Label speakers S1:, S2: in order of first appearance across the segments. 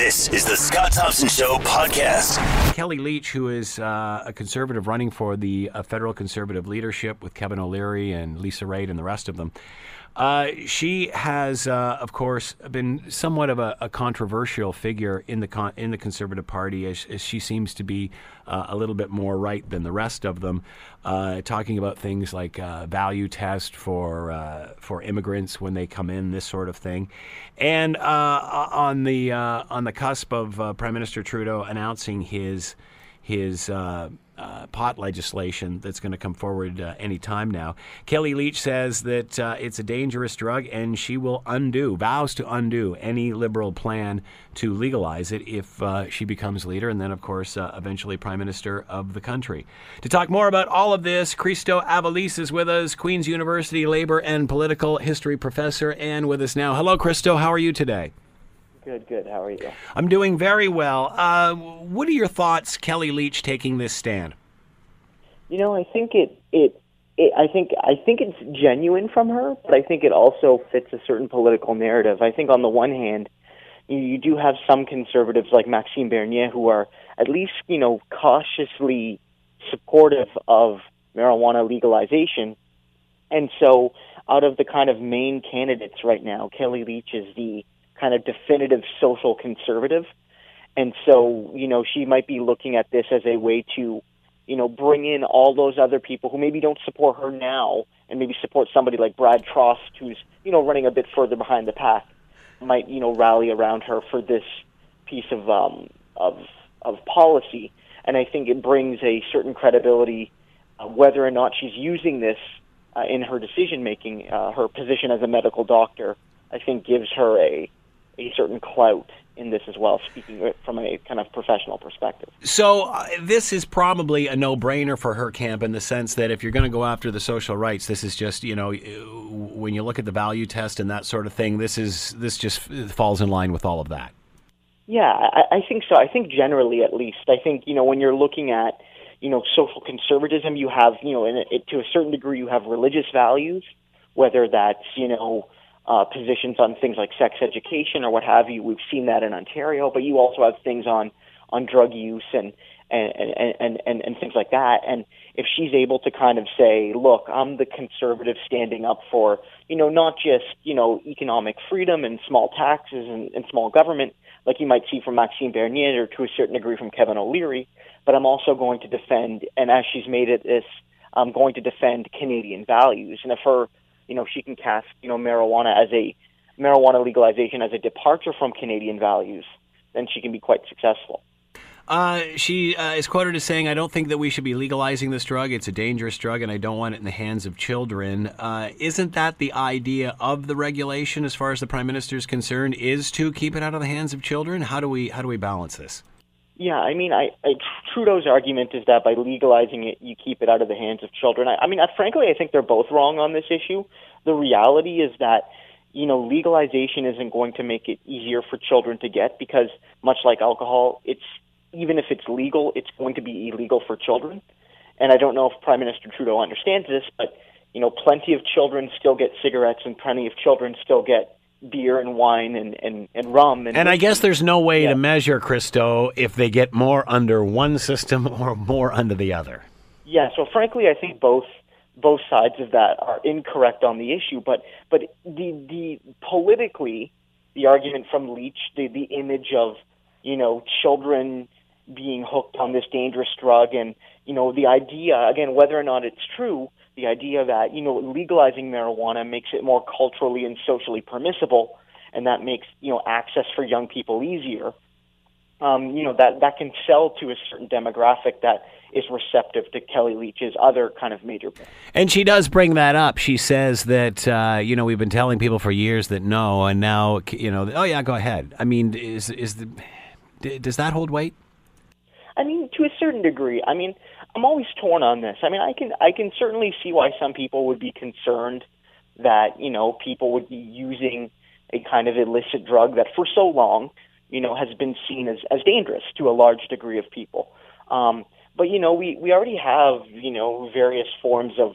S1: This is the Scott Thompson Show podcast.
S2: Kellie Leitch, who is uh, a conservative running for the uh, federal conservative leadership with Kevin O'Leary and Lisa Raitt and the rest of them, uh, she has, uh, of course, been somewhat of a, a controversial figure in the con- in the Conservative Party, as, as she seems to be uh, a little bit more right than the rest of them, uh, talking about things like uh, value test for uh, for immigrants when they come in, this sort of thing, and on the on the cusp of Prime Minister Trudeau announcing his his uh, pot legislation that's going to come forward uh, any time now. Kellie Leitch says that uh, it's a dangerous drug and she will undo, vows to undo any liberal plan to legalize it if uh, she becomes leader and then, of course, uh, eventually prime minister of the country. To talk more about all of this, Christo Aivalis is with us, Queen's University labor and political history professor, and with us now. Hello, Christo. How are you today?
S3: Good, good. How are you?
S2: I'm doing very well. Uh, what are your thoughts, Kellie Leitch, taking this stand?
S3: You know, I think it, it, it, I think, I think it's genuine from her, but I think it also fits a certain political narrative. I think on the one hand, you, you do have some conservatives like Maxime Bernier who are at least, you know, cautiously supportive of marijuana legalization. And so, out of the kind of main candidates right now, Kellie Leitch is the kind of definitive social conservative. And so, you know, she might be looking at this as a way to, you know, bring in all those other people who maybe don't support her now and maybe support somebody like Brad Trost, who's, you know, running a bit further behind the pack, might, you know, rally around her for this piece of, um, of, of policy. And I think it brings a certain credibility, uh, whether or not she's using this uh, in her decision making, uh, her position as a medical doctor, I think gives her a, a certain clout in this as well, speaking from a kind of professional perspective.
S2: So, uh, this is probably a no brainer for her camp in the sense that if you're going to go after the social rights, this is just, you know, when you look at the value test and that sort of thing, this is this just falls in line with all of that.
S3: Yeah, I, I think so. I think generally, at least, I think, you know, when you're looking at, you know, social conservatism, you have, you know, in it, to a certain degree, you have religious values, whether that's, you know, uh, positions on things like sex education or what have you. We've seen that in Ontario, but you also have things on on drug use and and and and, and things like that. And if she's able to kind of say, "Look, I'm the conservative standing up for you know not just you know economic freedom and small taxes and, and small government." Like you might see from Maxime Bernier or to a certain degree from Kevin O'Leary, but I'm also going to defend, and as she's made it this, I'm going to defend Canadian values. And if her you know, she can cast, you know, marijuana as a marijuana legalization as a departure from Canadian values, then she can be quite successful.
S2: Uh, she uh, is quoted as saying, I don't think that we should be legalizing this drug. It's a dangerous drug, and I don't want it in the hands of children. Uh, isn't that the idea of the regulation, as far as the Prime Minister is concerned, is to keep it out of the hands of children? How do we, how do we balance this?
S3: Yeah, I mean, I, I, Trudeau's argument is that by legalizing it, you keep it out of the hands of children. I, I mean, I, frankly, I think they're both wrong on this issue. The reality is that you know legalization isn't going to make it easier for children to get because much like alcohol, it's even if it's legal, it's going to be illegal for children. And I don't know if Prime Minister Trudeau understands this, but you know, plenty of children still get cigarettes, and plenty of children still get beer and wine and, and, and rum.
S2: And, and I guess there's no way yeah. to measure, Christo, if they get more under one system or more under the other.
S3: Yeah, so frankly, I think both both sides of that are incorrect on the issue. But but the the politically, the argument from Leitch, the the image of you know children being hooked on this dangerous drug, and you know the idea again whether or not it's true the idea that you know legalizing marijuana makes it more culturally and socially permissible, and that makes you know access for young people easier. Um, you know that that can sell to a certain demographic that is receptive to Kellie Leitch's other kind of major.
S2: And she does bring that up. She says that uh, you know we've been telling people for years that no, and now you know oh yeah, go ahead. I mean, is is the does that hold weight?
S3: I mean, to a certain degree. I mean, I'm always torn on this. I mean, I can I can certainly see why some people would be concerned that you know people would be using a kind of illicit drug that for so long you know has been seen as as dangerous to a large degree of people. Um, but you know, we we already have you know various forms of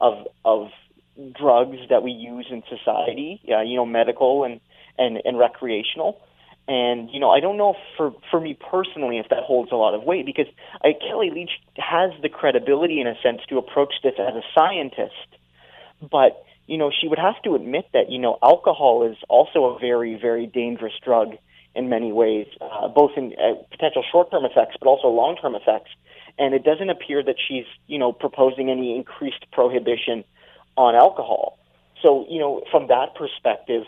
S3: of of drugs that we use in society. Uh, you know, medical and and and recreational. And you know, I don't know for for me personally if that holds a lot of weight because I, Kellie Leitch has the credibility in a sense to approach this as a scientist, but you know, she would have to admit that you know alcohol is also a very very dangerous drug in many ways, uh, both in uh, potential short-term effects but also long-term effects. And it doesn't appear that she's you know proposing any increased prohibition on alcohol. So you know, from that perspective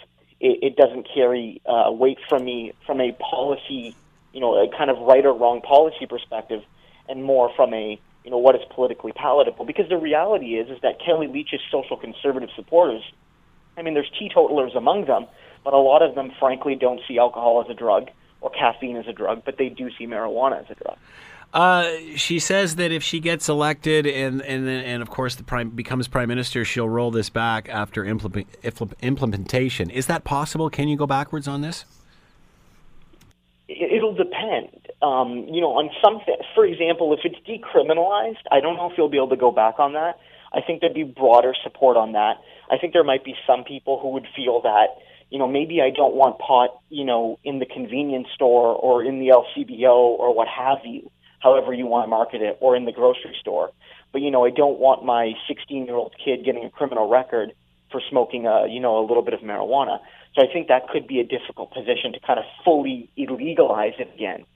S3: it, it doesn't carry uh, weight from me from a policy, you know, a kind of right or wrong policy perspective, and more from a you know what is politically palatable. Because the reality is is that Kellie Leitch's social conservative supporters, I mean, there's teetotalers among them, but a lot of them, frankly, don't see alcohol as a drug or caffeine as a drug, but they do see marijuana as a drug.
S2: Uh, she says that if she gets elected and and and of course the prime becomes prime minister, she'll roll this back after implement, implementation. Is that possible? Can you go backwards on this?
S3: It'll depend. Um, you know, on some, for example, if it's decriminalized, I don't know if you'll be able to go back on that. I think there'd be broader support on that. I think there might be some people who would feel that, you know, maybe I don't want pot, you know, in the convenience store or in the LCBO or what have you however you want to market it, or in the grocery store. But you know, I don't want my 16 year old kid getting a criminal record for smoking a you know a little bit of marijuana. So I think that could be a difficult position to kind of fully illegalize it again.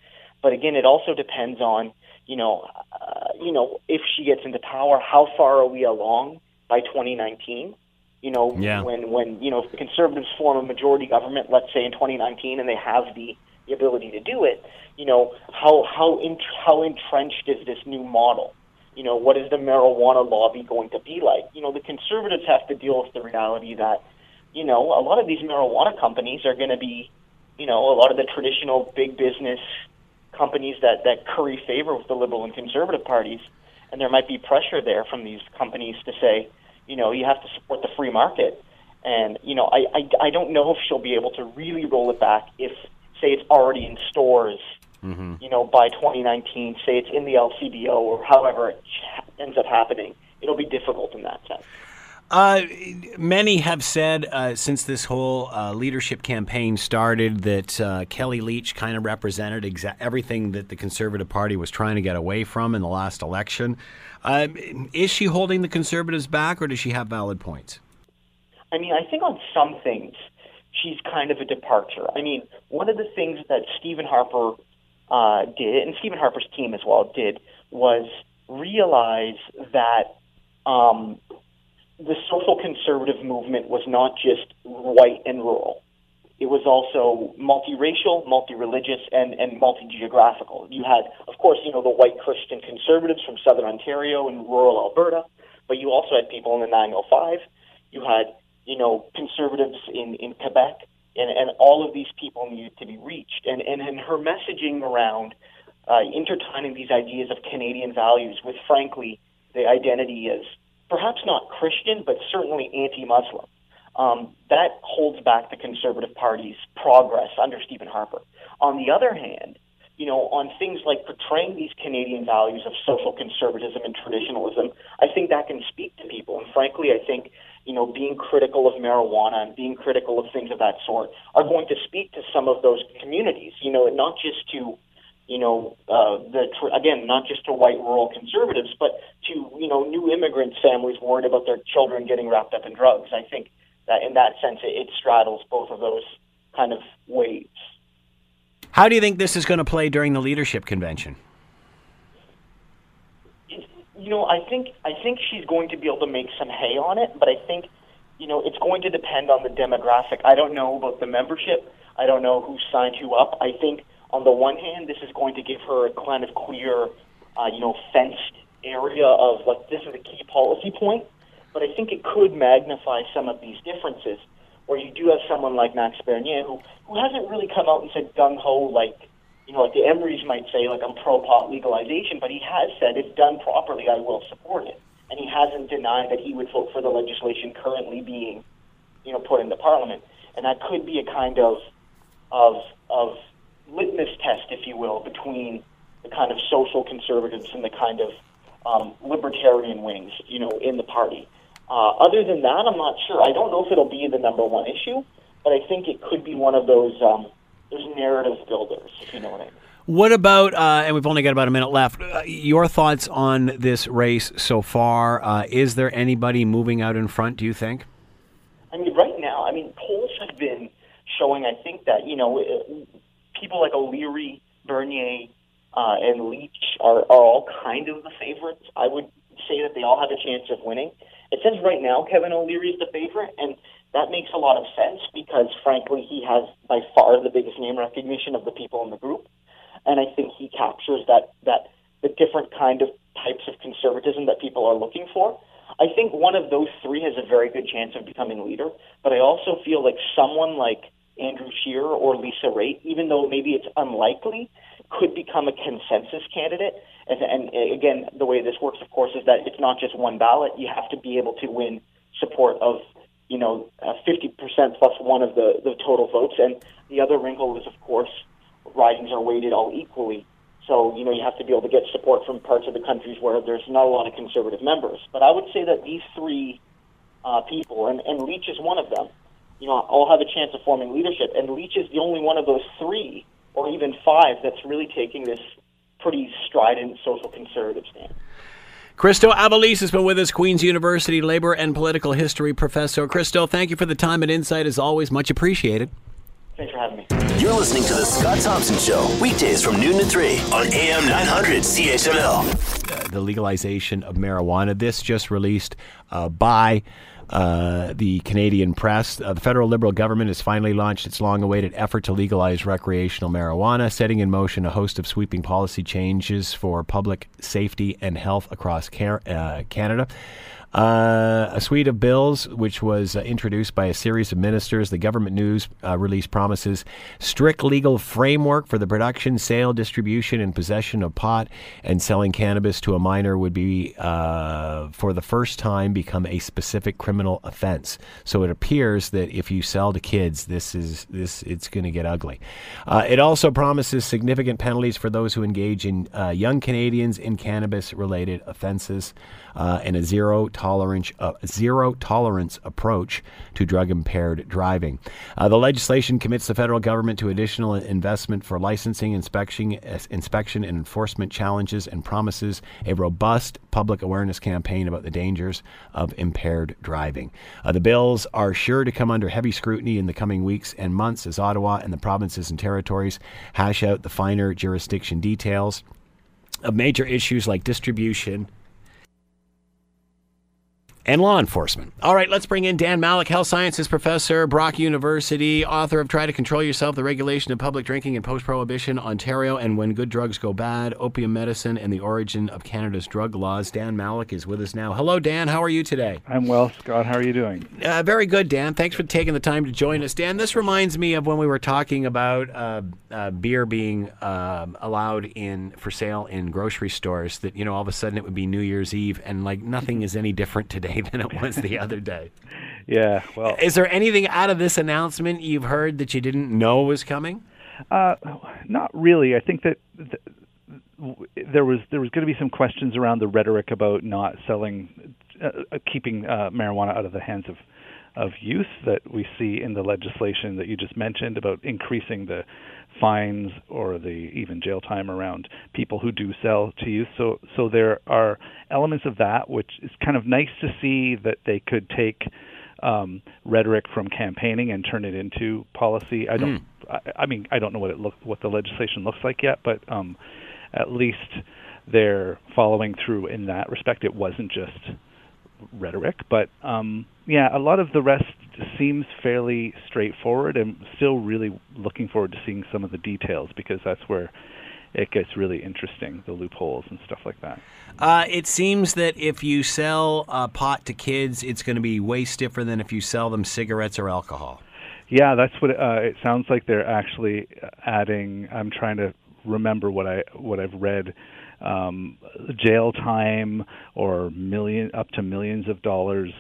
S3: But again, it also depends on you know uh, you know if she gets into power, how far are we along by 2019? You know,
S2: yeah.
S3: when when you know if the conservatives form a majority government, let's say in 2019, and they have the the ability to do it, you know, how how in, how entrenched is this new model? You know, what is the marijuana lobby going to be like? You know, the conservatives have to deal with the reality that, you know, a lot of these marijuana companies are going to be, you know, a lot of the traditional big business companies that that curry favor with the liberal and conservative parties, and there might be pressure there from these companies to say, you know, you have to support the free market. And you know, I, I I don't know if she'll be able to really roll it back if say it's already in stores, mm-hmm. you know, by 2019, say it's in the LCBO or however it ends up happening, it'll be difficult in that sense.
S2: Uh, many have said uh, since this whole uh, leadership campaign started that uh, Kellie Leitch kind of represented exa- everything that the Conservative Party was trying to get away from in the last election. Uh, is she holding the Conservatives back, or does she have valid points?
S3: I mean, I think on some things she's kind of a departure. I mean, one of the things that Stephen Harper uh, did, and Stephen Harper's team as well did, was realize that um, the social conservative movement was not just white and rural. It was also multiracial, multi-religious, and, and multi-geographical. You had, of course, you know, the white Christian conservatives from southern Ontario and rural Alberta, but you also had people in the 905. You had you know, conservatives in, in Quebec, and, and all of these people needed to be reached. And, and, and her messaging around uh, intertwining these ideas of Canadian values with, frankly, the identity as perhaps not Christian, but certainly anti Muslim. Um, that holds back the Conservative Party's progress under Stephen Harper. On the other hand, you know, on things like portraying these Canadian values of social conservatism and traditionalism, I think that can speak to people. And frankly, I think you know, being critical of marijuana and being critical of things of that sort are going to speak to some of those communities, you know, not just to, you know, uh, the tr- again, not just to white rural conservatives, but to you know, new immigrant families worried about their children getting wrapped up in drugs. I think that in that sense, it, it straddles both of those kind of waves.
S2: How do you think this is going to play during the leadership convention?
S3: you know, I think I think she's going to be able to make some hay on it, but I think, you know, it's going to depend on the demographic. I don't know about the membership. I don't know who signed who up. I think on the one hand, this is going to give her a kind of clear, uh, you know, fenced area of like this is a key policy point. But I think it could magnify some of these differences, where you do have someone like Max Bernier who who hasn't really come out and said gung ho like you know, like the Emerys might say, like I'm pro pot legalization, but he has said if done properly, I will support it, and he hasn't denied that he would vote for the legislation currently being, you know, put into Parliament, and that could be a kind of of of litmus test, if you will, between the kind of social conservatives and the kind of um, libertarian wings, you know, in the party. Uh, other than that, I'm not sure. I don't know if it'll be the number one issue, but I think it could be one of those. Um, there's narrative builders, if you know what I mean.
S2: What about, uh, and we've only got about a minute left, uh, your thoughts on this race so far? Uh, is there anybody moving out in front, do you think?
S3: I mean, right now, I mean, polls have been showing, I think, that, you know, uh, people like O'Leary, Bernier, uh, and Leitch are, are all kind of the favorites. I would say that they all have a chance of winning. It says right now Kevin O'Leary is the favorite, and that makes a lot of sense because, frankly, he has by far the biggest name recognition of the people in the group and I think he captures that that the different kind of types of conservatism that people are looking for. I think one of those three has a very good chance of becoming leader, but I also feel like someone like Andrew Scheer or Lisa Raitt, even though maybe it's unlikely, could become a consensus candidate. And, and again, the way this works, of course, is that it's not just one ballot. You have to be able to win support of, you know, uh, 50% plus one of the, the total votes. And the other wrinkle is, of course, ridings are weighted all equally. So, you know, you have to be able to get support from parts of the countries where there's not a lot of conservative members. But I would say that these three uh, people, and, and Leitch is one of them, you know, all have a chance of forming leadership. And Leitch is the only one of those three, or even five, that's really taking this pretty strident social conservative stance.
S2: Christo Aivalis has been with us, Queen's University labor and political history professor. Christo, thank you for the time and insight as always. Much appreciated.
S3: Thanks for having me.
S1: You're listening to The Scott Thompson Show, weekdays from noon to 3 on AM 900 CHML.
S2: The legalization of marijuana. This just released uh, by uh, the Canadian press. Uh, the federal Liberal government has finally launched its long awaited effort to legalize recreational marijuana, setting in motion a host of sweeping policy changes for public safety and health across uh, Canada. Uh, a suite of bills, which was uh, introduced by a series of ministers. The government news uh, release promises strict legal framework for the production, sale, distribution, and possession of pot, and selling cannabis to a minor would be, uh, for the first time, become a specific criminal offense. So it appears that if you sell to kids, this is this it's going to get ugly. Uh, it also promises significant penalties for those who engage in uh, young Canadians in cannabis-related offenses uh, and a zero tolerance uh, zero tolerance approach to drug impaired driving. Uh, the legislation commits the federal government to additional investment for licensing, inspection, inspection and enforcement challenges, and promises a robust public awareness campaign about the dangers of impaired driving. Uh, the bills are sure to come under heavy scrutiny in the coming weeks and months as Ottawa and the provinces and territories hash out the finer jurisdiction details of major issues like distribution and law enforcement. All right, let's bring in Dan Malleck, health sciences professor, Brock University, author of Try to Control Yourself, The Regulation of Public Drinking in Post-Prohibition, Ontario, and When Good Drugs Go Bad, Opium Medicine and the Origin of Canada's Drug Laws. Dan Malleck is with us now. Hello, Dan. How are you today?
S4: I'm well, Scott. How are you doing?
S2: Uh, very good, Dan. Thanks for taking the time to join us. Dan, this reminds me of when we were talking about uh, uh, beer being um, allowed in for sale in grocery stores, that, you know, all of a sudden it would be New Year's Eve, and, like, nothing is any different today than it was the other day.
S4: Yeah, well.
S2: Is there anything out of this announcement you've heard that you didn't know was coming?
S4: Uh, not really. I think that th- there was there was going to be some questions around the rhetoric about not selling, uh, uh, keeping uh, marijuana out of the hands of of youth that we see in the legislation that you just mentioned about increasing the fines or the even jail time around people who do sell to youth. So so there are elements of that which is kind of nice to see that they could take um, rhetoric from campaigning and turn it into policy. I don't. Mm. I, I mean, I don't know what it look what the legislation looks like yet, but um, at least they're following through in that respect. It wasn't just rhetoric, but um, yeah, a lot of the rest seems fairly straightforward. I'm still really looking forward to seeing some of the details because that's where it gets really interesting, the loopholes and stuff like that.
S2: Uh, it seems that if you sell uh, pot to kids, it's going to be way stiffer than if you sell them cigarettes or alcohol.
S4: Yeah, that's what it, uh, it sounds like. They're actually adding. I'm trying to remember what I what I've read. Um, jail time or million up to millions of dollars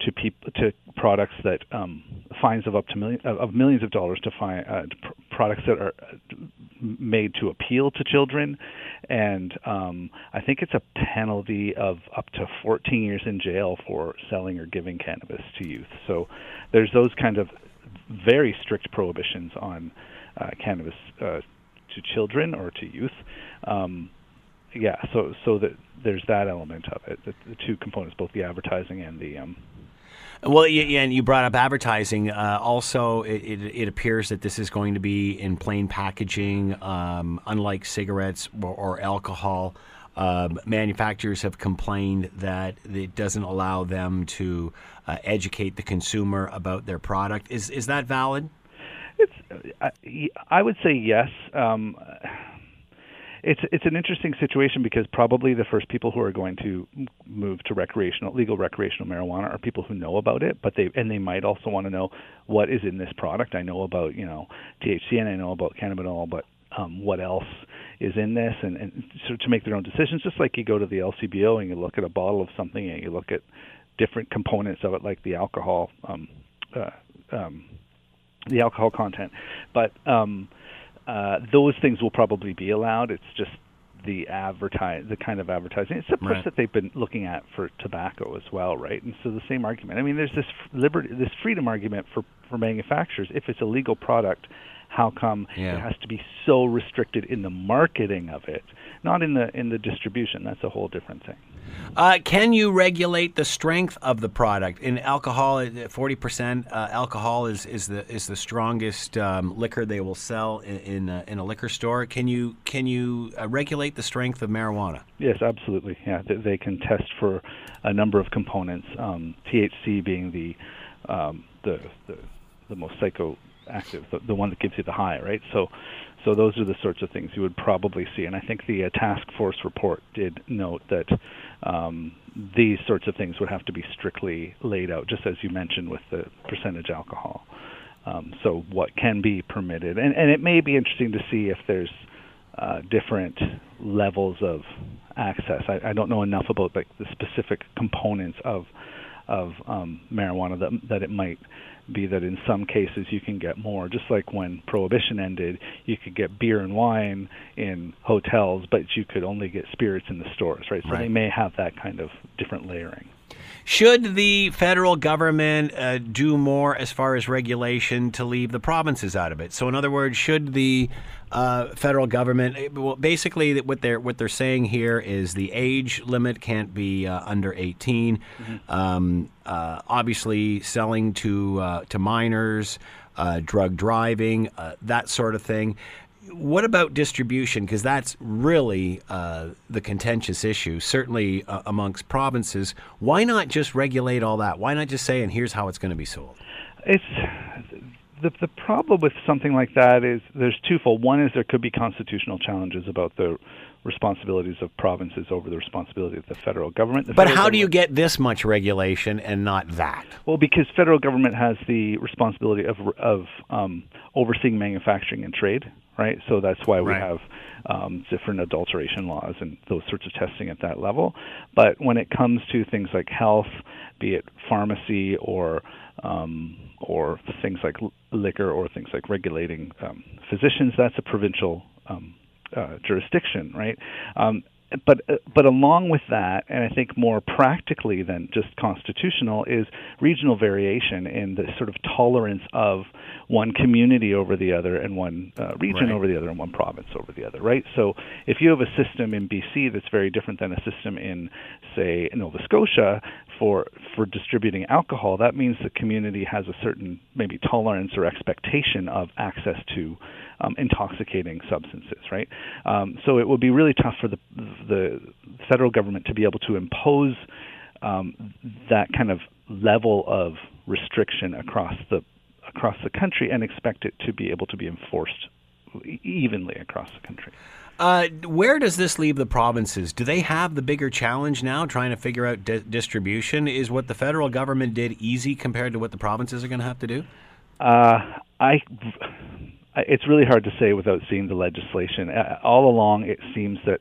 S4: to people to products that um, fines of up to million of millions of dollars to find uh, products that are made to appeal to children, and um, I think it's a penalty of up to 14 years in jail for selling or giving cannabis to youth. So there's those kind of very strict prohibitions on uh, cannabis uh, to children or to youth. Um, yeah, so so that there's that element of it, the, the two components, both the advertising and the um,
S2: well, yeah, and you brought up advertising. Uh, also, it, it, it, appears that this is going to be in plain packaging, um, unlike cigarettes or, or alcohol. Um, manufacturers have complained that it doesn't allow them to uh, educate the consumer about their product. Is is that valid?
S4: It's. I, I would say yes. Um, it's it's an interesting situation because probably the first people who are going to move to recreational legal recreational marijuana are people who know about it, but they and they might also want to know what is in this product. I know about you know THC and I know about cannabinol, but um, what else is in this, and, and so to make their own decisions. Just like you go to the LCBO and you look at a bottle of something and you look at different components of it, like the alcohol, um, uh, um, the alcohol content, but um, uh, those things will probably be allowed. It's just the advertise the kind of advertising. It's the push right. that they've been looking at for tobacco as well, right? And so the same argument. I mean, there's this liberty, this freedom argument for for manufacturers. If it's a legal product, how come yeah. it has to be so restricted in the marketing of it, not in the in the distribution? That's a whole different thing.
S2: Uh, can you regulate the strength of the product? In alcohol, uh, forty percent uh, alcohol is, is the is the strongest um, liquor they will sell in in a, in a, liquor store. Can you can you uh, regulate the strength of marijuana?
S4: Yes, absolutely. Yeah, they, they can test for a number of components. Um, THC being the, um, the the the most psychoactive, the, the one that gives you the high, right? So so those are the sorts of things you would probably see. And I think the uh, task force report did note that um, these sorts of things would have to be strictly laid out, just as you mentioned with the percentage alcohol. Um, so what can be permitted, and, and it may be interesting to see if there's uh, different levels of access. I, I don't know enough about like the specific components of of um, marijuana that that it might be that in some cases you can get more. Just like when prohibition ended, you could get beer and wine in hotels, but you could only get spirits in the stores, right? So right. they may have that kind of different layering.
S2: Should the federal government uh, do more as far as regulation to leave the provinces out of it? So, in other words, should the uh, federal government, eh, well, basically, what they're what they're saying here is the age limit can't be uh, under 18. Mm-hmm. Um, uh, obviously, selling to uh, to minors, uh, drug driving, that sort of thing what about distribution? Because that's really uh, the contentious issue, certainly uh, amongst provinces. Why not just regulate all that? Why not just say, and here's how it's going to be sold?
S4: It's the the problem with something like that is there's twofold. One is there could be constitutional challenges about the responsibilities of provinces over the responsibility of the federal government. The
S2: but
S4: federal
S2: how do you get this much regulation and not that?
S4: Well, because federal government has the responsibility of of um, overseeing manufacturing and trade right? So that's why we right. have um, different adulteration laws and those sorts of testing at that level. But when it comes to things like health, be it pharmacy or um, or things like liquor or things like regulating um, physicians, that's a provincial um, uh, jurisdiction, right? Um, but uh, but along with that, and I think more practically than just constitutional, is regional variation in the sort of tolerance of one community over the other and one uh, region right. over the other and one province over the other, right? So if you have a system in BC that's very different than a system in, say, Nova Scotia for for distributing alcohol, that means the community has a certain maybe tolerance or expectation of access to um, intoxicating substances, right? Um, so it would be really tough for the the federal government to be able to impose um, that kind of level of restriction across the across the country and expect it to be able to be enforced evenly across the country.
S2: Uh, where does this leave the provinces? Do they have the bigger challenge now, trying to figure out di- distribution? Is what the federal government did easy compared to what the provinces are going to have to do?
S4: Uh, I it's really hard to say without seeing the legislation. All along, it seems that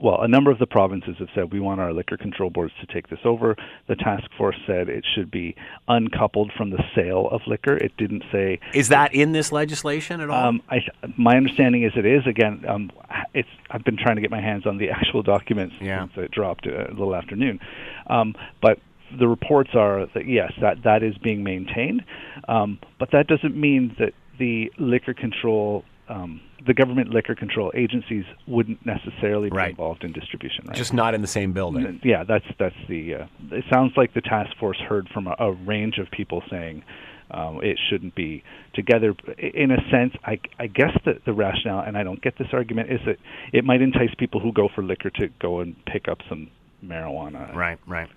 S4: well, a number of the provinces have said we want our liquor control boards to take this over. The task force said it should be uncoupled from the sale of liquor. It didn't say.
S2: Is that in this legislation at all? Um,
S4: I, my understanding is it is. Again, um, it's. I've been trying to get my hands on the actual documents yeah. since it dropped uh, a little afternoon, um, but the reports are that yes, that that is being maintained, um, but that doesn't mean that the liquor control um, the government liquor control agencies wouldn't necessarily be
S2: Right.
S4: involved in distribution, right?
S2: Just not in the same building.
S4: yeah, that's that's the. Uh, it sounds like the task force heard from a, a range of people saying um, it shouldn't be together. In a sense, I, I guess the, the rationale, and I don't get this argument, is that it might entice people who go for liquor to go and pick up some marijuana.
S2: Right, right.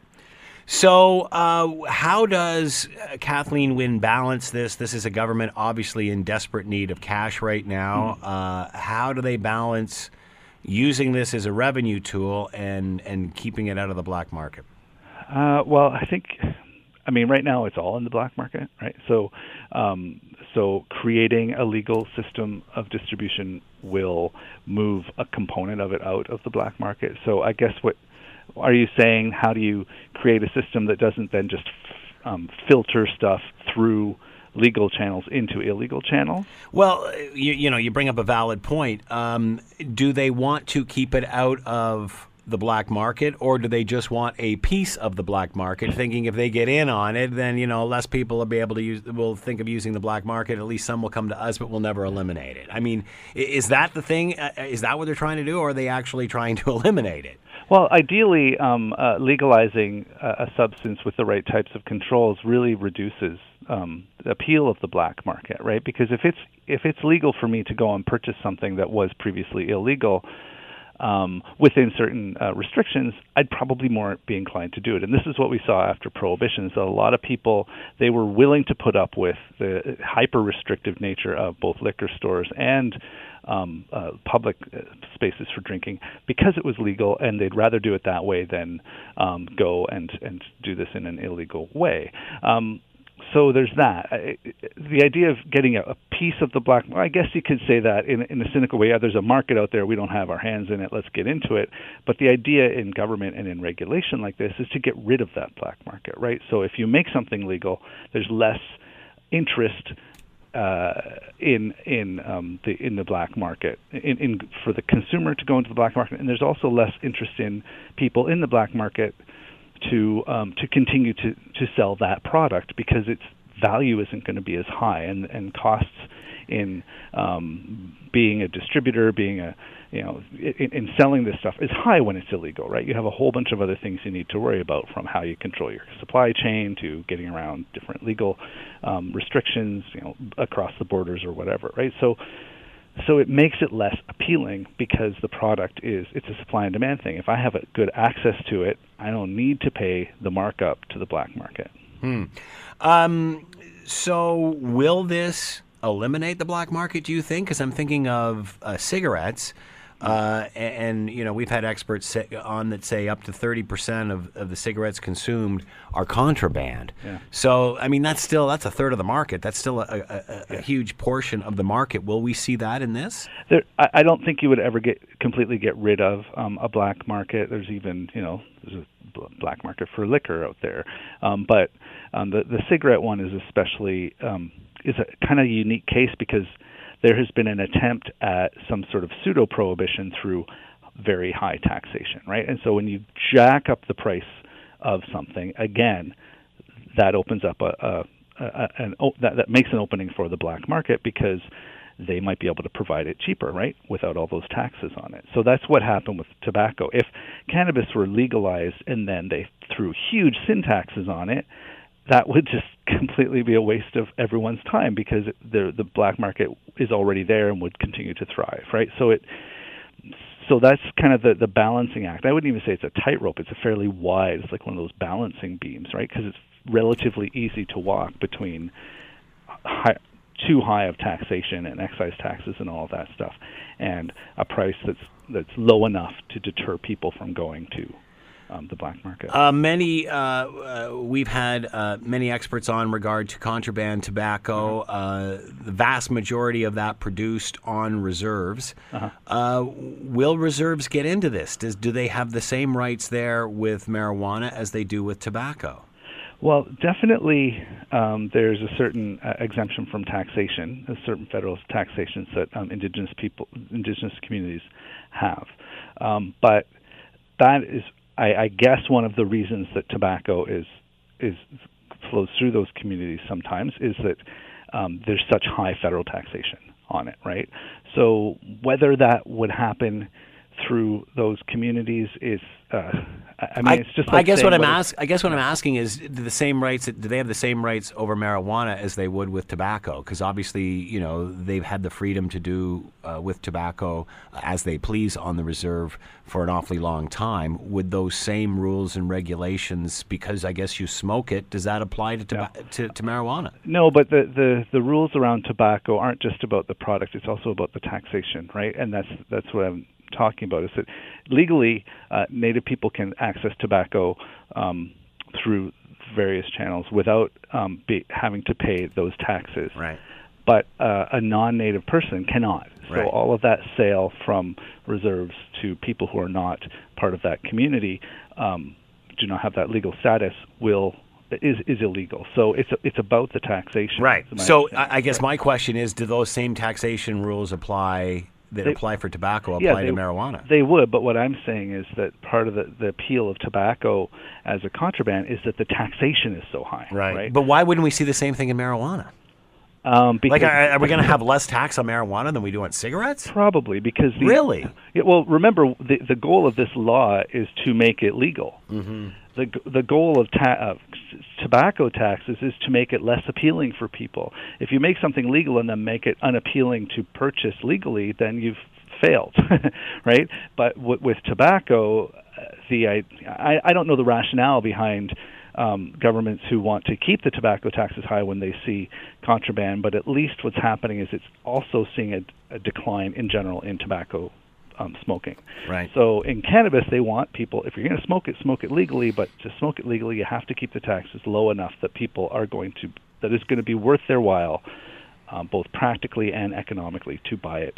S2: So, uh, how does uh, Kathleen Wynne balance this? This is a government obviously in desperate need of cash right now. Uh, how do they balance using this as a revenue tool and, and keeping it out of the black market?
S4: Uh, well, I think, I mean, right now it's all in the black market, right? So, um, so creating a legal system of distribution will move a component of it out of the black market. So, I guess what are you saying? How do you create a system that doesn't then just um, filter stuff through legal channels into illegal channels?
S2: Well, you, you know, you bring up a valid point. Um, do they want to keep it out of the black market, or do they just want a piece of the black market, thinking if they get in on it, then you know less people will be able to use, will think of using the black market. At least some will come to us, but we'll never eliminate it. I mean, is that the thing? Uh, Is that what they're trying to do, or are they actually trying to eliminate it?
S4: Well, ideally, um, uh, legalizing a, a substance with the right types of controls really reduces um, the appeal of the black market, right? Because if it's if it's legal for me to go and purchase something that was previously illegal um, within certain uh, restrictions, I'd probably more be inclined to do it. And this is what we saw after prohibition: is that a lot of people they were willing to put up with the hyper restrictive nature of both liquor stores and um, uh, public uh, spaces for drinking because it was legal, and they'd rather do it that way than um, go and and do this in an illegal way. Um, so there's that. The idea of getting a, piece of the black, I guess you could say that in, in a cynical way. Yeah, there's a market out there. We don't have our hands in it. Let's get into it. But the idea in government and in regulation like this is to get rid of that black market, right? So if you make something legal, there's less interest uh, in in um, the in the black market in, in for the consumer to go into the black market, and there's also less interest in people in the black market to um, to continue to to sell that product because its value isn't going to be as high, and and costs in um, being a distributor, being a you know in, in selling this stuff is high when it's illegal, right? You have a whole bunch of other things you need to worry about, from how you control your supply chain to getting around different legal um, restrictions, you know, across the borders or whatever, right? So so it makes it less appealing because the product is it's a supply and demand thing. If I have a good access to it, I don't need to pay the markup to the black market. Hmm.
S2: Um, so will this eliminate the black market? Do you think? Because I'm thinking of uh, cigarettes. Uh, and, you know we've had experts say, on that say up to 30% of, of the cigarettes consumed are contraband.
S4: Yeah.
S2: So I mean that's still that's a third of the market. That's still a, a, a, a huge portion of the market. Will we see that in this?
S4: There, I, I don't think you would ever get completely get rid of um, a black market. There's even you know there's a black market for liquor out there, um, but um, the the cigarette one is especially um, is a kind of unique case because there has been an attempt at some sort of pseudo prohibition through very high taxation, right? And so when you jack up the price of something again, that opens up a, a, a an that, that makes an opening for the black market because they might be able to provide it cheaper, right, without all those taxes on it. So that's what happened with tobacco. If cannabis were legalized and then they threw huge sin taxes on it, that would just completely be a waste of everyone's time because the the black market is already there and would continue to thrive, right? So it so that's kind of the the balancing act. I wouldn't even say it's a tightrope. It's a fairly wide. It's like one of those balancing beams, right? Because it's relatively easy to walk between high, too high of taxation and excise taxes and all of that stuff, and a price that's that's low enough to deter people from going to um, the black market.
S2: Uh, many uh, uh, we've had uh, many experts on regard to contraband tobacco. Uh, the vast majority of that produced on reserves. Uh, will reserves get into this? Does do they have the same rights there with marijuana as they do with tobacco?
S4: Well, definitely, um, there's a certain uh, exemption from taxation, a certain federal taxations that um, indigenous people, indigenous communities have. Um, but that is, I, I guess, one of the reasons that tobacco is is flows through those communities sometimes is that um, there's such high federal taxation on it, right? So whether that would happen through those communities is uh, I mean,
S2: I,
S4: it's just. Like
S2: I guess what I'm ask, I guess what I'm asking is, do the same rights? Do they have the same rights over marijuana as they would with tobacco? Because obviously, you know, they've had the freedom to do uh, with tobacco as they please on the reserve for an awfully long time. Would those same rules and regulations, because I guess you smoke it, does that apply to toba- to, to marijuana?
S4: No, but the, the the rules around tobacco aren't just about the product; it's also about the taxation, right? And that's that's what I'm talking about is that legally uh, Native people can access tobacco um, through various channels without um, be, having to pay those taxes.
S2: Right.
S4: But uh, a non-native person cannot. So
S2: Right.
S4: all of that sale from reserves to people who are not part of that community um, do not have that legal status will is is illegal. So it's it's about the taxation.
S2: Right. So. I, I guess my question is, do those same taxation rules apply that
S4: They-
S2: apply for tobacco
S4: Yeah,
S2: apply
S4: they-
S2: to marijuana?
S4: They would, but what I'm saying is that part of the, the appeal of tobacco as a contraband is that the taxation is so high. Right.
S2: But why wouldn't we see the same thing in marijuana?
S4: um, because
S2: Like, are, are we going to have less tax on marijuana than we do on cigarettes?
S4: probably because the,
S2: Really?
S4: Yeah, well, remember the the goal of this law is to make it legal.
S2: Mm-hmm.
S4: The the goal of, ta- s- tobacco taxes is to make it less appealing for people. If you make something legal and then make it unappealing to purchase legally, then you've failed, right? But w- with tobacco, uh, the I, I I don't know the rationale behind um, governments who want to keep the tobacco taxes high when they see contraband, but at least what's happening is it's also seeing a, a decline in general in tobacco um, smoking.
S2: Right.
S4: So in cannabis, they want people, if you're going to smoke it, smoke it legally, but to smoke it legally, you have to keep the taxes low enough that people are going to, that is going to be worth their while, um, both practically and economically, to buy it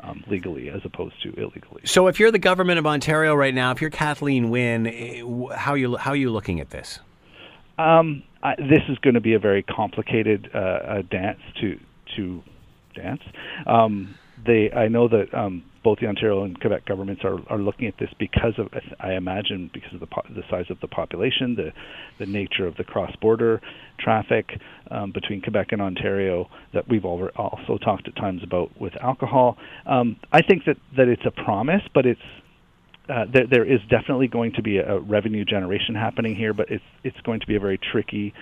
S4: um, legally as opposed to illegally.
S2: So, if you're the government of Ontario right now, if you're Kathleen Wynne, eh, how you how are you looking at this?
S4: Um, I, this is going to be a very complicated uh, uh, dance to to dance. Um, they, I know that um, both the Ontario and Quebec governments are, are looking at this because of, I imagine, because of the po- the size of the population, the the nature of the cross border traffic um, between Quebec and Ontario that we've al- also talked at times about with alcohol. Um, I think that that it's a promise, but it's uh, there, there is definitely going to be a, a revenue generation happening here, but it's it's going to be a very tricky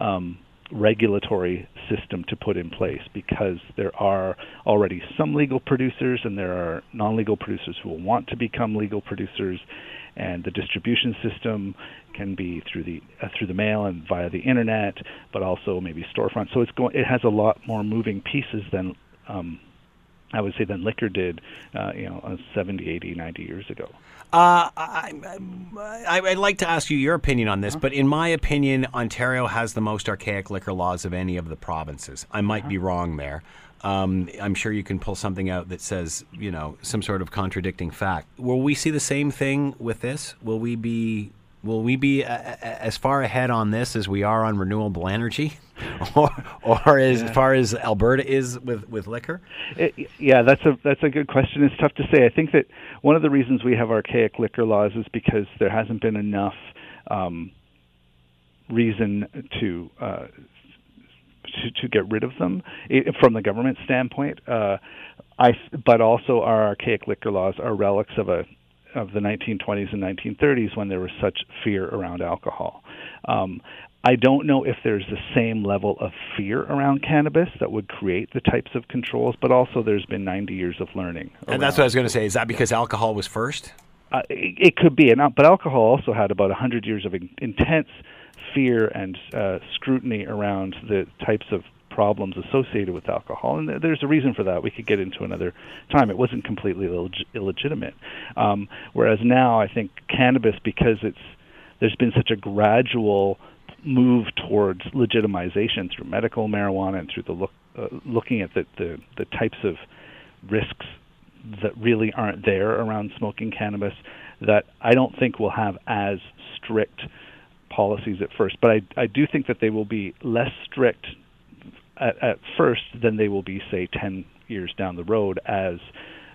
S4: um, regulatory system to put in place because there are already some legal producers and there are non-legal producers who will want to become legal producers, and the distribution system can be through the uh, through the mail and via the internet, but also maybe storefront. So it's going it has a lot more moving pieces than um, I would say than liquor did, uh, you know, uh, 70, 80, 90 years ago.
S2: Uh, I, I, I'd like to ask you your opinion on this, but in my opinion, Ontario has the most archaic liquor laws of any of the provinces. I might be wrong there. Um, I'm sure you can pull something out that says, you know, some sort of contradicting fact. Will we see the same thing with this? Will we be will we be a, a, as far ahead on this as we are on renewable energy, or or as far as Alberta is with with liquor?
S4: It, yeah, that's a that's a good question. It's tough to say. I think that one of the reasons we have archaic liquor laws is because there hasn't been enough um, reason to, uh, to to get rid of them it, from the government standpoint. Uh, I but also our archaic liquor laws are relics of a of the 1920s and 1930s when there was such fear around alcohol. Um, I don't know if there's the same level of fear around cannabis that would create the types of controls, but also there's been 90 years of learning.
S2: And that's what I was going to say. Is that because alcohol was first?
S4: Uh, it, it could be, and uh, but alcohol also had about 100 years of in, intense fear and uh, scrutiny around the types of problems associated with alcohol, and there's a reason for that. We could get into another time. It wasn't completely illeg- illegitimate, um, whereas now I think cannabis, because it's there's been such a gradual move towards legitimization through medical marijuana and through the look, uh, looking at the, the the types of risks that really aren't there around smoking cannabis that I don't think will have as strict policies at first. But I, I do think that they will be less strict at, at first than they will be, say, 10 years down the road as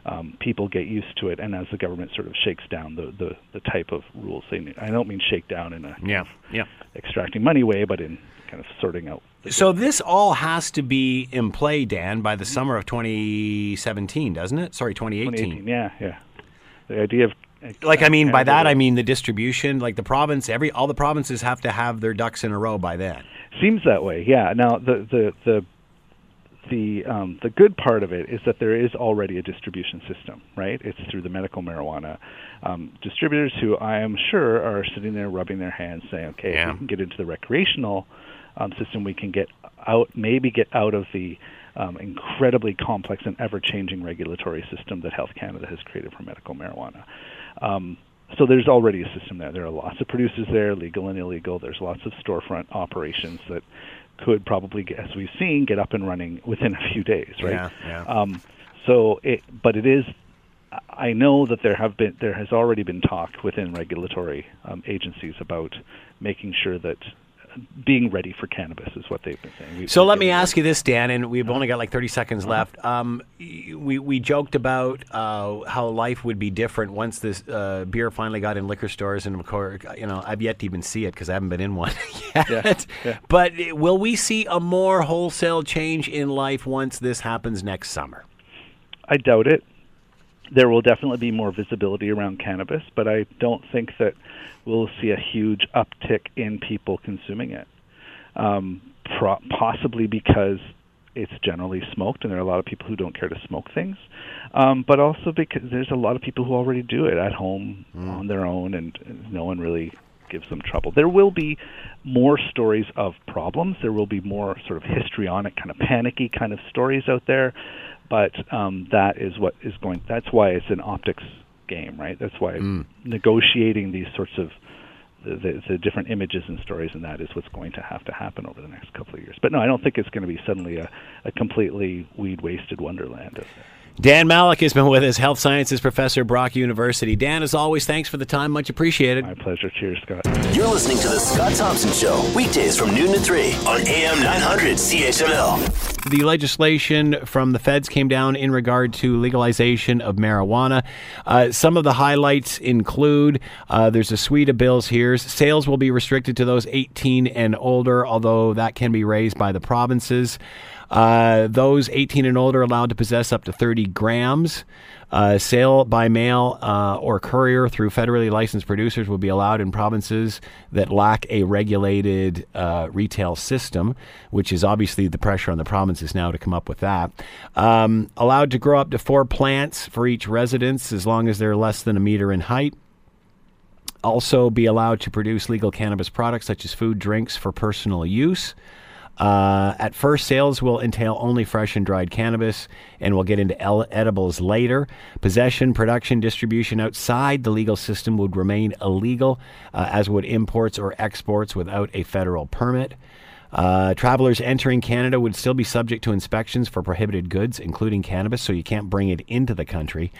S4: um, people get used to it and as the government sort of shakes down the, the, the type of rules they need. I don't mean shake down in a
S2: Yeah, yeah.
S4: extracting money way, but in kind of sorting out
S2: So this all has to be in play, Dan, by the summer of 2017, doesn't it? Sorry, 2018.
S4: 2018, yeah, yeah. The idea of
S2: Like I mean, by that I mean the distribution. Like the province, every all the provinces have to have their ducks in a row by then.
S4: Seems that way, yeah. Now the the the the um, the good part of it is that there is already a distribution system, right? It's through the medical marijuana um, distributors who I am sure are sitting there rubbing their hands, saying, "Okay,
S2: Yeah.
S4: if we can get into the recreational um, system, we can get out, maybe get out of the um, incredibly complex and ever-changing regulatory system that Health Canada has created for medical marijuana." Um, so there's already a system there. There are lots of producers there, legal and illegal. There's lots of storefront operations that could probably, as we've seen, get up and running within a few days, right?
S2: Yeah, yeah.
S4: Um, so, it, but it is. I know that there have been, there has already been talk within regulatory um, agencies about making sure that being ready for cannabis is what they've been saying. We-
S2: So let me ask you this, Dan, and we've only got like 30 seconds left. Um, we, we joked about uh, how life would be different once this uh, beer finally got in liquor stores, and of course, you know, I've yet to even see it because I haven't been in one yet.
S4: yeah.
S2: But uh, will we see a more wholesale change in life once this happens next summer?
S4: I doubt it. There will definitely be more visibility around cannabis, but I don't think that we'll see a huge uptick in people consuming it. Um, pro- possibly because it's generally smoked, and there are a lot of people who don't care to smoke things. Um, but also because there's a lot of people who already do it at home on their own, and, and no one really gives them trouble. There will be more stories of problems. There will be more sort of histrionic, kind of panicky kind of stories out there. But um, that is what is going. That's why it's an optics game, right? That's why negotiating these sorts of the, the, the different images and stories and that is what's going to have to happen over the next couple of years. But no, I don't think it's going to be suddenly a, a completely weed wasted wonderland. Out there.
S2: Dan Malleck has been with us, health sciences professor, Brock University. Dan, as always, thanks for the time. Much appreciated.
S4: My pleasure. Cheers, Scott.
S1: You're listening to The Scott Thompson Show, weekdays from noon to 3 on AM 900 CHML.
S2: the legislation from the feds came down in regard to legalization of marijuana. Uh, some of the highlights include uh, there's a suite of bills here. Sales will be restricted to those 18 and older, although that can be raised by the provinces. Uh, those 18 and older are allowed to possess up to 30 grams. Uh, sale by mail uh, or courier through federally licensed producers will be allowed in provinces that lack a regulated uh, retail system, which is obviously the pressure on the provinces now to come up with that. Um, allowed to grow up to four plants for each residence as long as they're less than a meter in height also be allowed to produce legal cannabis products such as food, drinks for personal use. Uh, at first, sales will entail only fresh and dried cannabis, and we'll get into el- edibles later. Possession, production, distribution outside the legal system would remain illegal, uh, as would imports or exports without a federal permit. Uh, travelers entering Canada would still be subject to inspections for prohibited goods, including cannabis, so you can't bring it into the country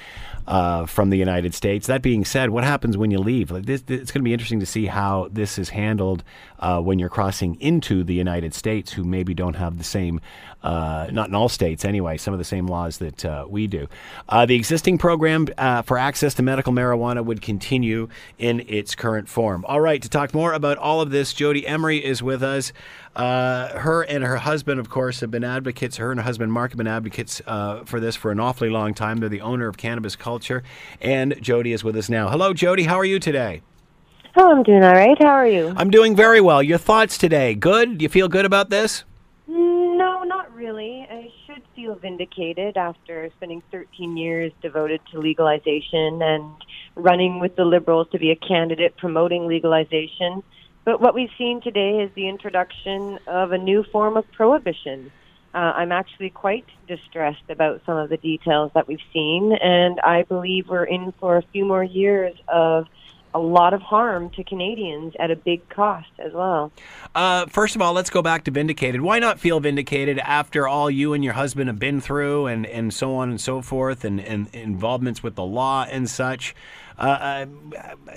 S2: uh, from the United States. That being said, what happens when you leave? Like this, it's going to be interesting to see how this is handled uh, when you're crossing into the United States, who maybe don't have the same, uh, not in all states anyway, some of the same laws that uh, we do. Uh, the existing program uh, for access to medical marijuana would continue in its current form. All right, to talk more about all of this, Jody Emery is with us. Uh, her and her husband, of course, have been advocates. Her and her husband, Mark, have been advocates for this for an awfully long time. They're the owner of Cannabis Culture. And Jody is with us now. Hello, Jody. How are you today?
S5: Oh, I'm doing all right. How are you?
S2: I'm doing very well. Your thoughts today? Good? You feel good about this?
S5: No, not really. I should feel vindicated after spending 13 years devoted to legalization and running with the Liberals to be a candidate promoting legalization. But what we've seen today is the introduction of a new form of prohibition. Uh, I'm actually quite distressed about some of the details that we've seen, and I believe we're in for a few more years of a lot of harm to Canadians at a big cost as well.
S2: Uh, first of all, let's go back to vindicated. Why not feel vindicated after all you and your husband have been through and, and so on and so forth and, and involvements with the law and such? Uh, uh,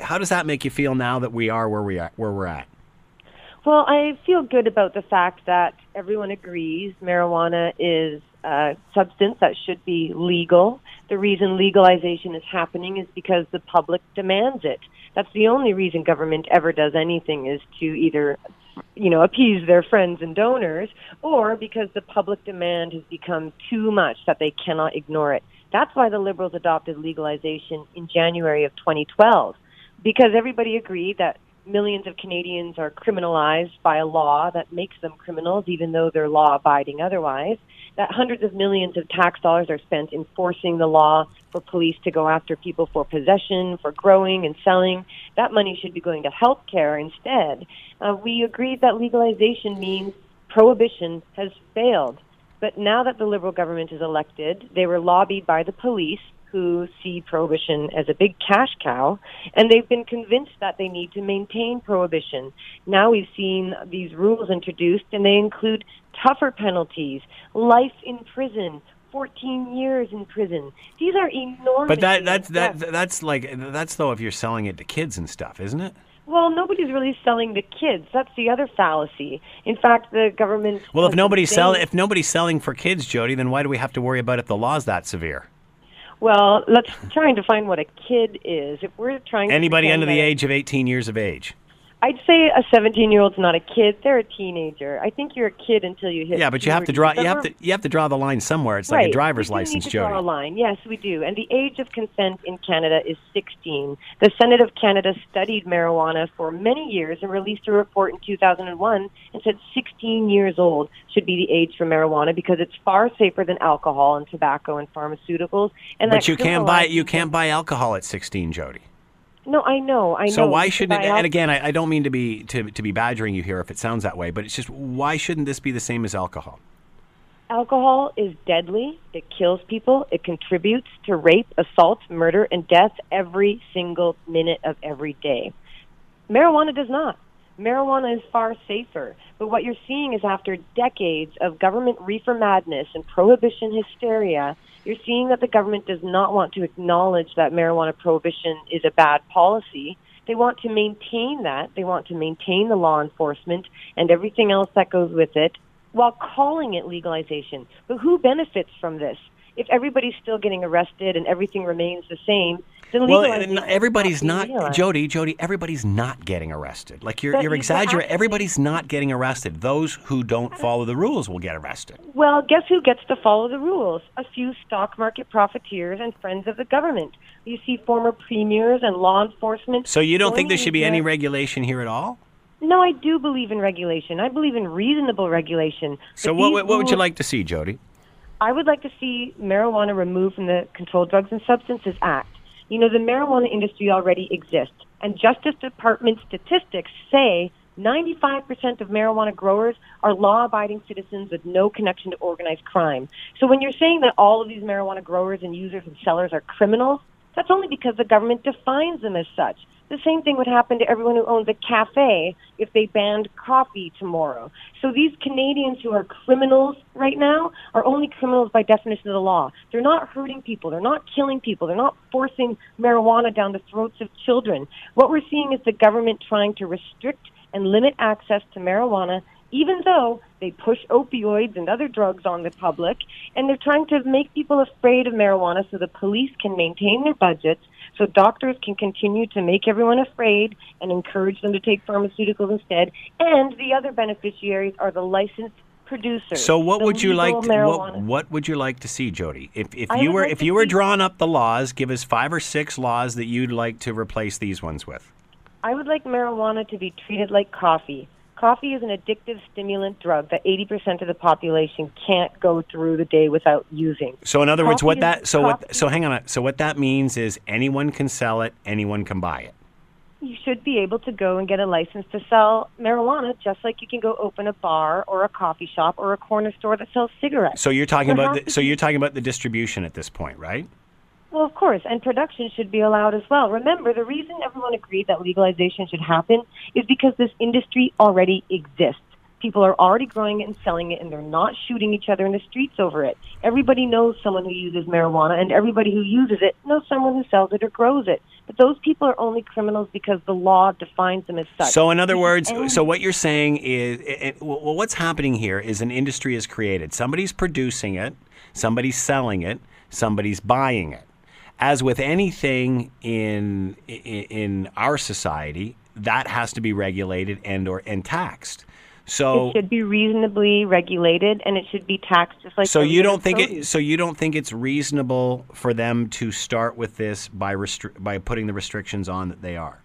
S2: how does that make you feel now that we are where we are where we're at?
S5: Well, I feel good about the fact that everyone agrees marijuana is a substance that should be legal. The reason legalization is happening is because the public demands it. That's the only reason government ever does anything is to either you know, appease their friends and donors, or because the public demand has become too much that they cannot ignore it. That's why the Liberals adopted legalization in January of 2012, because everybody agreed that millions of Canadians are criminalized by a law that makes them criminals, even though they're law abiding otherwise. That hundreds of millions of tax dollars are spent enforcing the law for police to go after people for possession, for growing and selling. That money should be going to health care instead. Uh, we agreed that legalization means prohibition has failed. But now that the Liberal government is elected, they were lobbied by the police who see prohibition as a big cash cow, and they've been convinced that they need to maintain prohibition. Now we've seen these rules introduced, and they include tougher penalties, life in prison, 14 years in prison. These are enormous.
S2: But that that's that that's like that's though if you're selling it to kids and stuff, isn't it?
S5: Well, nobody's really selling to kids. That's the other fallacy. In fact, the government.
S2: Well, if nobody's selling if nobody's selling for kids, Jody, then why do we have to worry about if the law's that severe?
S5: Well, let's try and define what a kid is. If we're trying to
S2: anybody under the age of 18 years of age.
S5: I'd say a 17 year old's not a kid; they're a teenager. I think you're a kid until you hit.
S2: Yeah, but you have to draw. You have to. You have to draw the line somewhere. It's
S5: right.
S2: like a driver's license,
S5: need to
S2: Jody.
S5: Draw a line. Yes, we do. And the age of consent in Canada is 16. The Senate of Canada studied marijuana for many years and released a report in 2001 and said 16 years old should be the age for marijuana because it's far safer than alcohol and tobacco and pharmaceuticals. And
S2: but you can't buy. You can't buy alcohol at 16, Jody.
S5: No, I know, I know.
S2: So why shouldn't? It, and again, I, I, don't mean to be to, to be badgering you here if it sounds that way, but it's just why shouldn't this be the same as alcohol?
S5: Alcohol is deadly. It kills people. It contributes to rape, assault, murder, and death every single minute of every day. Marijuana does not. Marijuana is far safer. But what you're seeing is after decades of government reefer madness and prohibition hysteria, you're seeing that the government does not want to acknowledge that marijuana prohibition is a bad policy. They want to maintain that. They want to maintain the law enforcement and everything else that goes with it while calling it legalization. But who benefits from this? If everybody's still getting arrested and everything remains the same,
S2: well, everybody's not, Jody. Jody, everybody's not getting arrested. Like you're, you're exaggerating. Everybody's not getting arrested. Those who don't follow the rules will get arrested.
S5: Well, guess who gets to follow the rules? A few stock market profiteers and friends of the government. You see former premiers and law enforcement.
S2: So you don't think there should be any regulation here at all?
S5: No, I do believe in regulation. I believe in reasonable regulation.
S2: So what, what would you like to see, Jody?
S5: I would like to see marijuana removed from the Controlled Drugs and Substances Act. You know, the marijuana industry already exists, and Justice Department statistics say 95% of marijuana growers are law abiding citizens with no connection to organized crime. So when you're saying that all of these marijuana growers and users and sellers are criminals, that's only because the government defines them as such. The same thing would happen to everyone who owns a cafe if they banned coffee tomorrow. So these Canadians who are criminals right now are only criminals by definition of the law. They're not hurting people. They're not killing people. They're not forcing marijuana down the throats of children. What we're seeing is the government trying to restrict and limit access to marijuana even though they push opioids and other drugs on the public, and they're trying to make people afraid of marijuana so the police can maintain their budgets, so doctors can continue to make everyone afraid and encourage them to take pharmaceuticals instead, and the other beneficiaries are the licensed producers.
S2: So what would you like? To, what, what, would you like to see, Jody? If, if you were like if you were drawing up the laws, give us five or six laws that you'd like to replace these ones with.
S5: I would like marijuana to be treated like coffee. Coffee is an addictive stimulant drug that 80% of the population can't go through the day without using.
S2: So in other coffee words, what that so what so hang on. So what that means is anyone can sell it, anyone can buy it.
S5: You should be able to go and get a license to sell marijuana just like you can go open a bar or a coffee shop or a corner store that sells cigarettes.
S2: So you're talking there about the, so you're talking about the distribution at this point, right?
S5: Well, of course, and production should be allowed as well. Remember, the reason everyone agreed that legalization should happen is because this industry already exists. People are already growing it and selling it, and they're not shooting each other in the streets over it. Everybody knows someone who uses marijuana, and everybody who uses it knows someone who sells it or grows it. But those people are only criminals because the law defines them as such.
S2: So, in other words, so what you're saying is, it, well, what's happening here is an industry is created. Somebody's producing it, somebody's selling it, somebody's buying it as with anything in in our society, that has to be regulated and or and taxed. So
S5: it should be reasonably regulated, and it should be taxed just like.
S2: So you don't think it? So you don't think it's reasonable for them to start with this by restri- by putting the restrictions on that they are?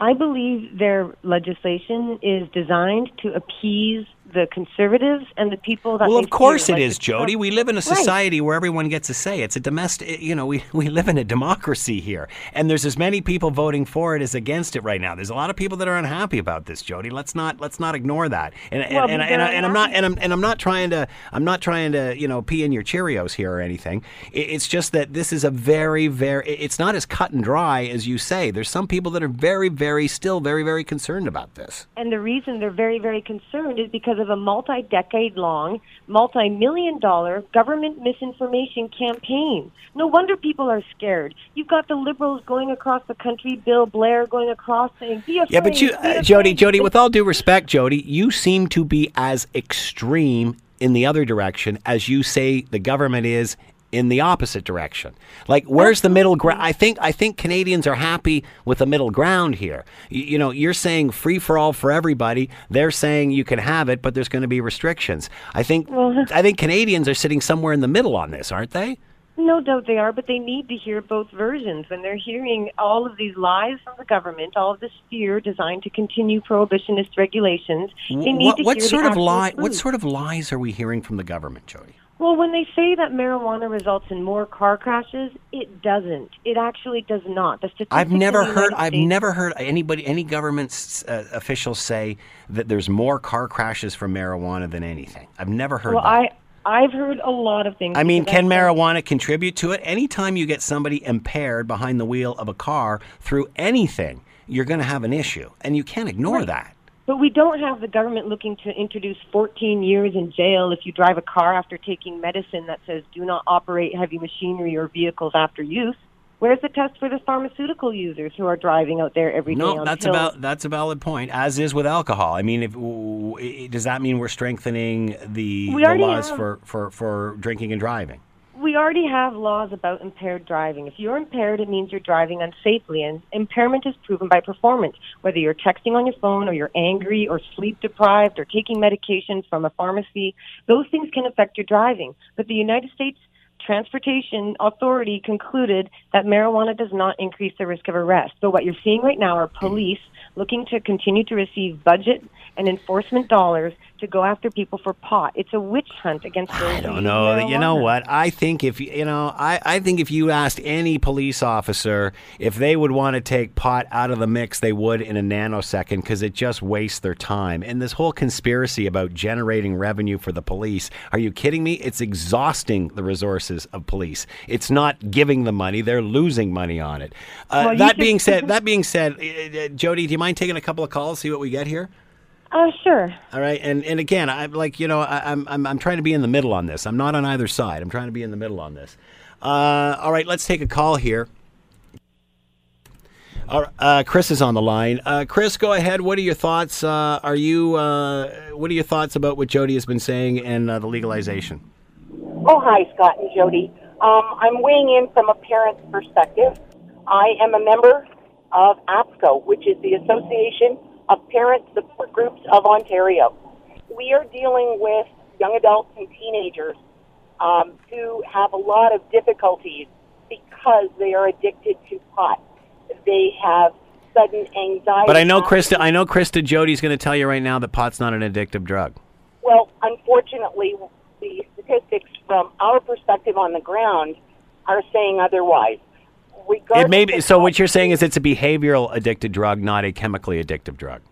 S5: I believe their legislation is designed to appease the conservatives and the people that.
S2: Well, of course it
S5: like
S2: is, Jody. We live in a
S5: Right.
S2: society where everyone gets a say. It's a domestic, you know, we, we live in a democracy here. And there's as many people voting for it as against it right now. There's a lot of people that are unhappy about this, Jody. Let's not let's not ignore that. And and,
S5: Well,
S2: and,
S5: but
S2: and, and, I'm not and I'm and I'm not trying to I'm not trying to, you know, pee in your Cheerios here or anything. It's just that this is a very very it's not as cut and dry as you say. There's some people that are very very still very very concerned about this.
S5: And the reason they're very, very concerned is because of a multi decade long, multi million dollar government misinformation campaign. No wonder people are scared. You've got the liberals going across the country, Bill Blair going across saying, be afraid.
S2: Yeah, but you, uh. Jody, Jody, with all due respect, Jody, you seem to be as extreme in the other direction as you say the government is in the opposite direction. Like, where's the middle ground? I think I think Canadians are happy with the middle ground here. You, you know, you're saying free for all for everybody. They're saying you can have it, but there's going to be restrictions. I think I think Canadians are sitting somewhere in the middle on this, aren't they?
S5: No doubt they are, but they need to hear both versions. When they're hearing all of these lies from the government, all of this fear designed to continue prohibitionist regulations, they need
S2: What,
S5: to
S2: what
S5: hear
S2: sort of lie? What sort of lies are we hearing from the government, Jody?
S5: Well, when they say that marijuana results in more car crashes, it doesn't. It actually does not. The statistics
S2: I've never heard. I've
S5: States-
S2: never heard anybody, any government uh, officials say that there's more car crashes from marijuana than anything. I've never heard.
S5: Well,
S2: that.
S5: I I've heard a lot of things.
S2: I mean, can marijuana contribute to it? Anytime you get somebody impaired behind the wheel of a car through anything, you're going to have an issue, and you can't ignore
S5: Right.
S2: that.
S5: But we don't have the government looking to introduce 14 years in jail if you drive a car after taking medicine that says do not operate heavy machinery or vehicles after use. Where's the test for the pharmaceutical users who are driving out there every day
S2: No, that's
S5: pills?
S2: about that's a valid point. As is with alcohol. I mean, if does that mean we're strengthening the,
S5: We
S2: the laws
S5: have-
S2: for, for, for drinking and driving?
S5: We already have laws about impaired driving. If you're impaired, it means you're driving unsafely, and impairment is proven by performance. Whether you're texting on your phone, or you're angry, or sleep deprived, or taking medications from a pharmacy, those things can affect your driving. But the United States Transportation Authority concluded that marijuana does not increase the risk of arrest. So what you're seeing right now are police looking to continue to receive budget and enforcement dollars to go after people for pot. It's a witch hunt against
S2: I don't know. You know what? I think if you know, I, I think if you asked any police officer if they would want to take pot out of the mix, they would in a nanosecond because it just wastes their time. And this whole conspiracy about generating revenue for the police, are you kidding me? It's exhausting the resources of police. It's not giving them money; they're losing money on it. Uh,
S5: Well,
S2: that being said, that being said, uh, Jody, do you mind taking a couple of calls, see what we get here?
S5: Uh, sure.
S2: All right, and and again, I'm like you know, I, I'm I'm I'm trying to be in the middle on this. I'm not on either side. I'm trying to be in the middle on this. Uh, all right, let's take a call here. All right, uh, Chris is on the line. Uh, Chris, go ahead. What are your thoughts? Uh, are you? Uh, what are your thoughts about what Jody has been saying and uh, the legalization?
S6: Oh, hi, Scott and Jody. Um, I'm weighing in from a parent's perspective. I am a member of APSCO, which is the Association of Parent Support Groups of Ontario. We are dealing with young adults and teenagers um, who have a lot of difficulties because they are addicted to pot. They have sudden anxiety.
S2: But I know Krista. I know Krista. Jody's going to tell you right now that pot's not an addictive drug.
S6: Well, unfortunately, the statistics from our perspective on the ground are saying otherwise.
S2: It may be, so what you're saying is it's a behavioral addicted drug, not a chemically addictive drug.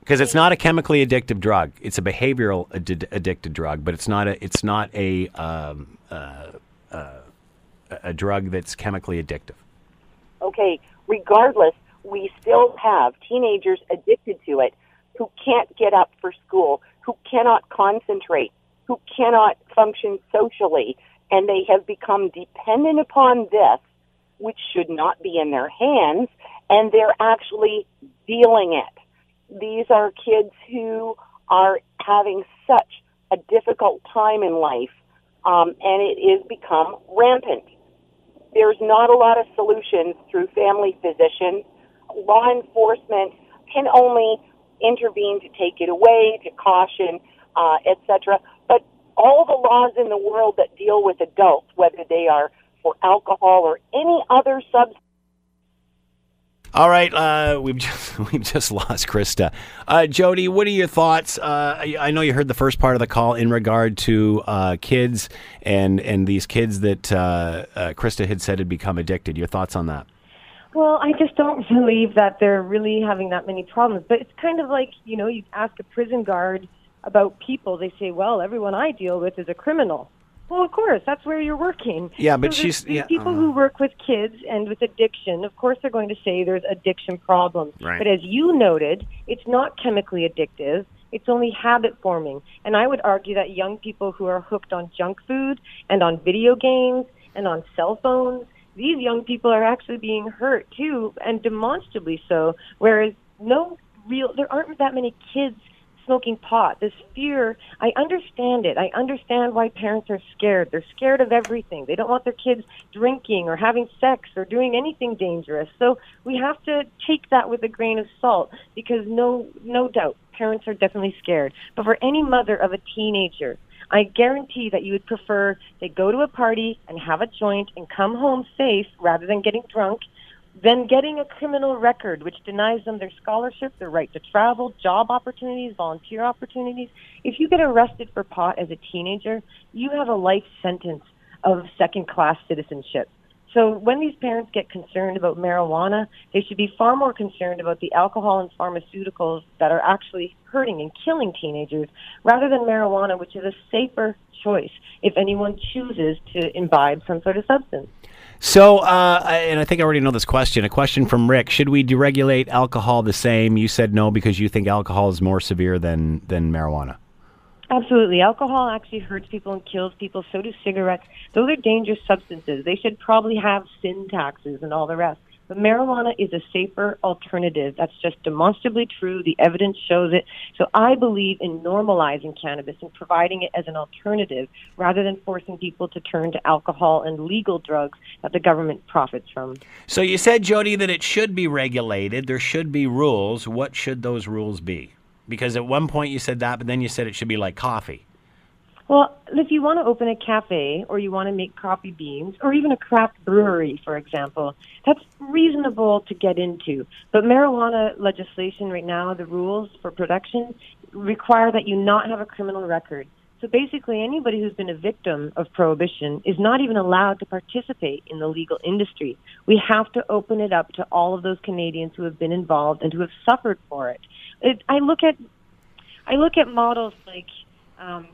S2: Because it's not a chemically addictive drug; it's a behavioral addi- addicted drug, but it's not a it's not a um, uh, uh, a drug that's chemically addictive.
S6: okay, regardless, we still have teenagers addicted to it who can't get up for school, who cannot concentrate, who cannot function socially, and they have become dependent upon this, which should not be in their hands, and they're actually dealing it. These are kids who are having such a difficult time in life, um, and it is become rampant there's not a lot of solutions through family physicians. Law enforcement can only intervene to take it away, to caution, uh, etc. But all the laws in the world that deal with adults, whether they are for alcohol or any other substance.
S2: All right, uh, we've just we've just lost Krista. Uh, Jody, what are your thoughts? Uh, I, I, know you heard the first part of the call in regard to uh, kids and and these kids that uh, uh, Krista had said had become addicted. Your thoughts on that?
S5: Well, I just don't believe that they're really having that many problems. But it's kind of like you know, you ask a prison guard about people, they say, "Well, everyone I deal with is a criminal." Well, of course, that's where you're working.
S2: Yeah, but
S5: so
S2: she's yeah,
S5: people
S2: uh,
S5: who work with kids and with addiction. Of course, they're going to say there's addiction problems.
S2: Right.
S5: But as you noted, it's not chemically addictive. It's only habit forming. And I would argue that young people who are hooked on junk food and on video games and on cell phones, these young people are actually being hurt too, and demonstrably so. Whereas no real, there aren't that many kids smoking pot, this fear, I understand it. I understand why parents are scared. They're scared of everything. They don't want their kids drinking or having sex or doing anything dangerous. So we have to take that with a grain of salt because no no doubt parents are definitely scared. But for any mother of a teenager, I guarantee that you would prefer they go to a party and have a joint and come home safe rather than getting drunk then getting a criminal record, which denies them their scholarship, their right to travel, job opportunities, volunteer opportunities. If you get arrested for pot as a teenager, you have a life sentence of second class citizenship. So when these parents get concerned about marijuana, they should be far more concerned about the alcohol and pharmaceuticals that are actually hurting and killing teenagers rather than marijuana, which is a safer choice if anyone chooses to imbibe some sort of substance.
S2: So, uh, and I think I already know this question. A question from Rick: Should we deregulate alcohol the same? You said no because you think alcohol is more severe than than marijuana.
S5: Absolutely. Alcohol actually hurts people and kills people. So do cigarettes. Those are dangerous substances. They should probably have sin taxes and all the rest. But marijuana is a safer alternative. That's just demonstrably true. The evidence shows it. So I believe in normalizing cannabis and providing it as an alternative rather than forcing people to turn to alcohol and legal drugs that the government profits from.
S2: So you said, Jody, that it should be regulated. There should be rules. What should those rules be? Because at one point you said that, but then you said it should be like coffee.
S5: Well, if you want to open a cafe or you want to make coffee beans or even a craft brewery, for example, that's reasonable to get into. But marijuana legislation right now, the rules for production require that you not have a criminal record. So basically, anybody who's been a victim of prohibition is not even allowed to participate in the legal industry. We have to open it up to all of those Canadians who have been involved and who have suffered for it. it I look at, I look at models like um,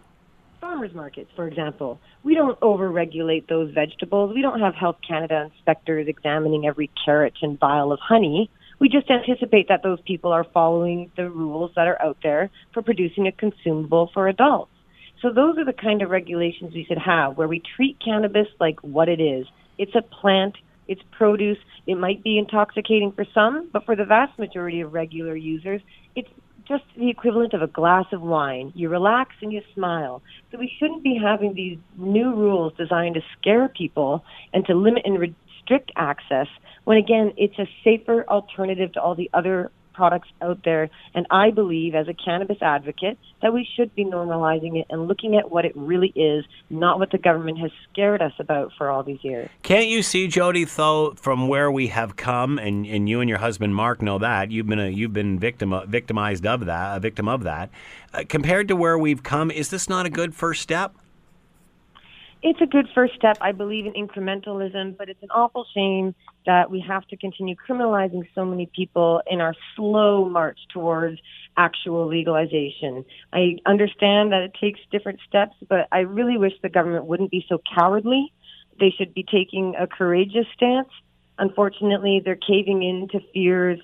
S5: farmers markets, for example. We don't overregulate those vegetables. We don't have Health Canada inspectors examining every carrot and vial of honey. We just anticipate that those people are following the rules that are out there for producing a consumable for adults. So those are the kind of regulations we should have where we treat cannabis like what it is. It's a plant, it's produce. It might be intoxicating for some, but for the vast majority of regular users, it's just the equivalent of a glass of wine. You relax and you smile. So we shouldn't be having these new rules designed to scare people and to limit and restrict access when again it's a safer alternative to all the other products out there. And I believe, as a cannabis advocate, that we should be normalizing it and looking at what it really is, not what the government has scared us about for all these years.
S2: Can't you see, Jody, though, from where we have come, and, and you and your husband Mark know that you've been a, you've been victim victimized of that, a victim of that. Uh, compared to where we've come, is this not a good first step?
S5: it's a good first step. I believe in incrementalism, but it's an awful shame that we have to continue criminalizing so many people in our slow march towards actual legalization. I understand that it takes different steps, but I really wish the government wouldn't be so cowardly. They should be taking a courageous stance. Unfortunately, they're caving in to fears,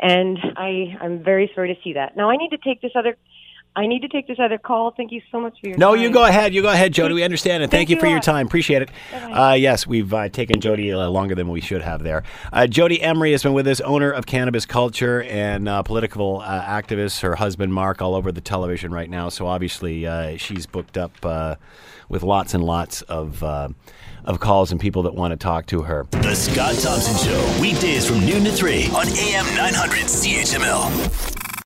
S5: and I, I'm very sorry to see that. Now, I need to take this other I need to take this other call. Thank you so much for your
S2: no,
S5: time.
S2: you go ahead. You go ahead, Jody. We understand, and thank,
S5: Thank
S2: you
S5: you
S2: for
S5: a
S2: your time. Appreciate it. Uh, yes, we've uh, taken Jody uh, longer than we should have there. Uh, Jody Emery has been with us, owner of Cannabis Culture and uh, political uh, activist. Her husband, Mark, all over the television right now. So obviously, uh, she's booked up uh, with lots and lots of. Uh, of calls and people that want to talk to her.
S1: The Scott Thompson Show, weekdays from noon to 3 on AM 900 CHML.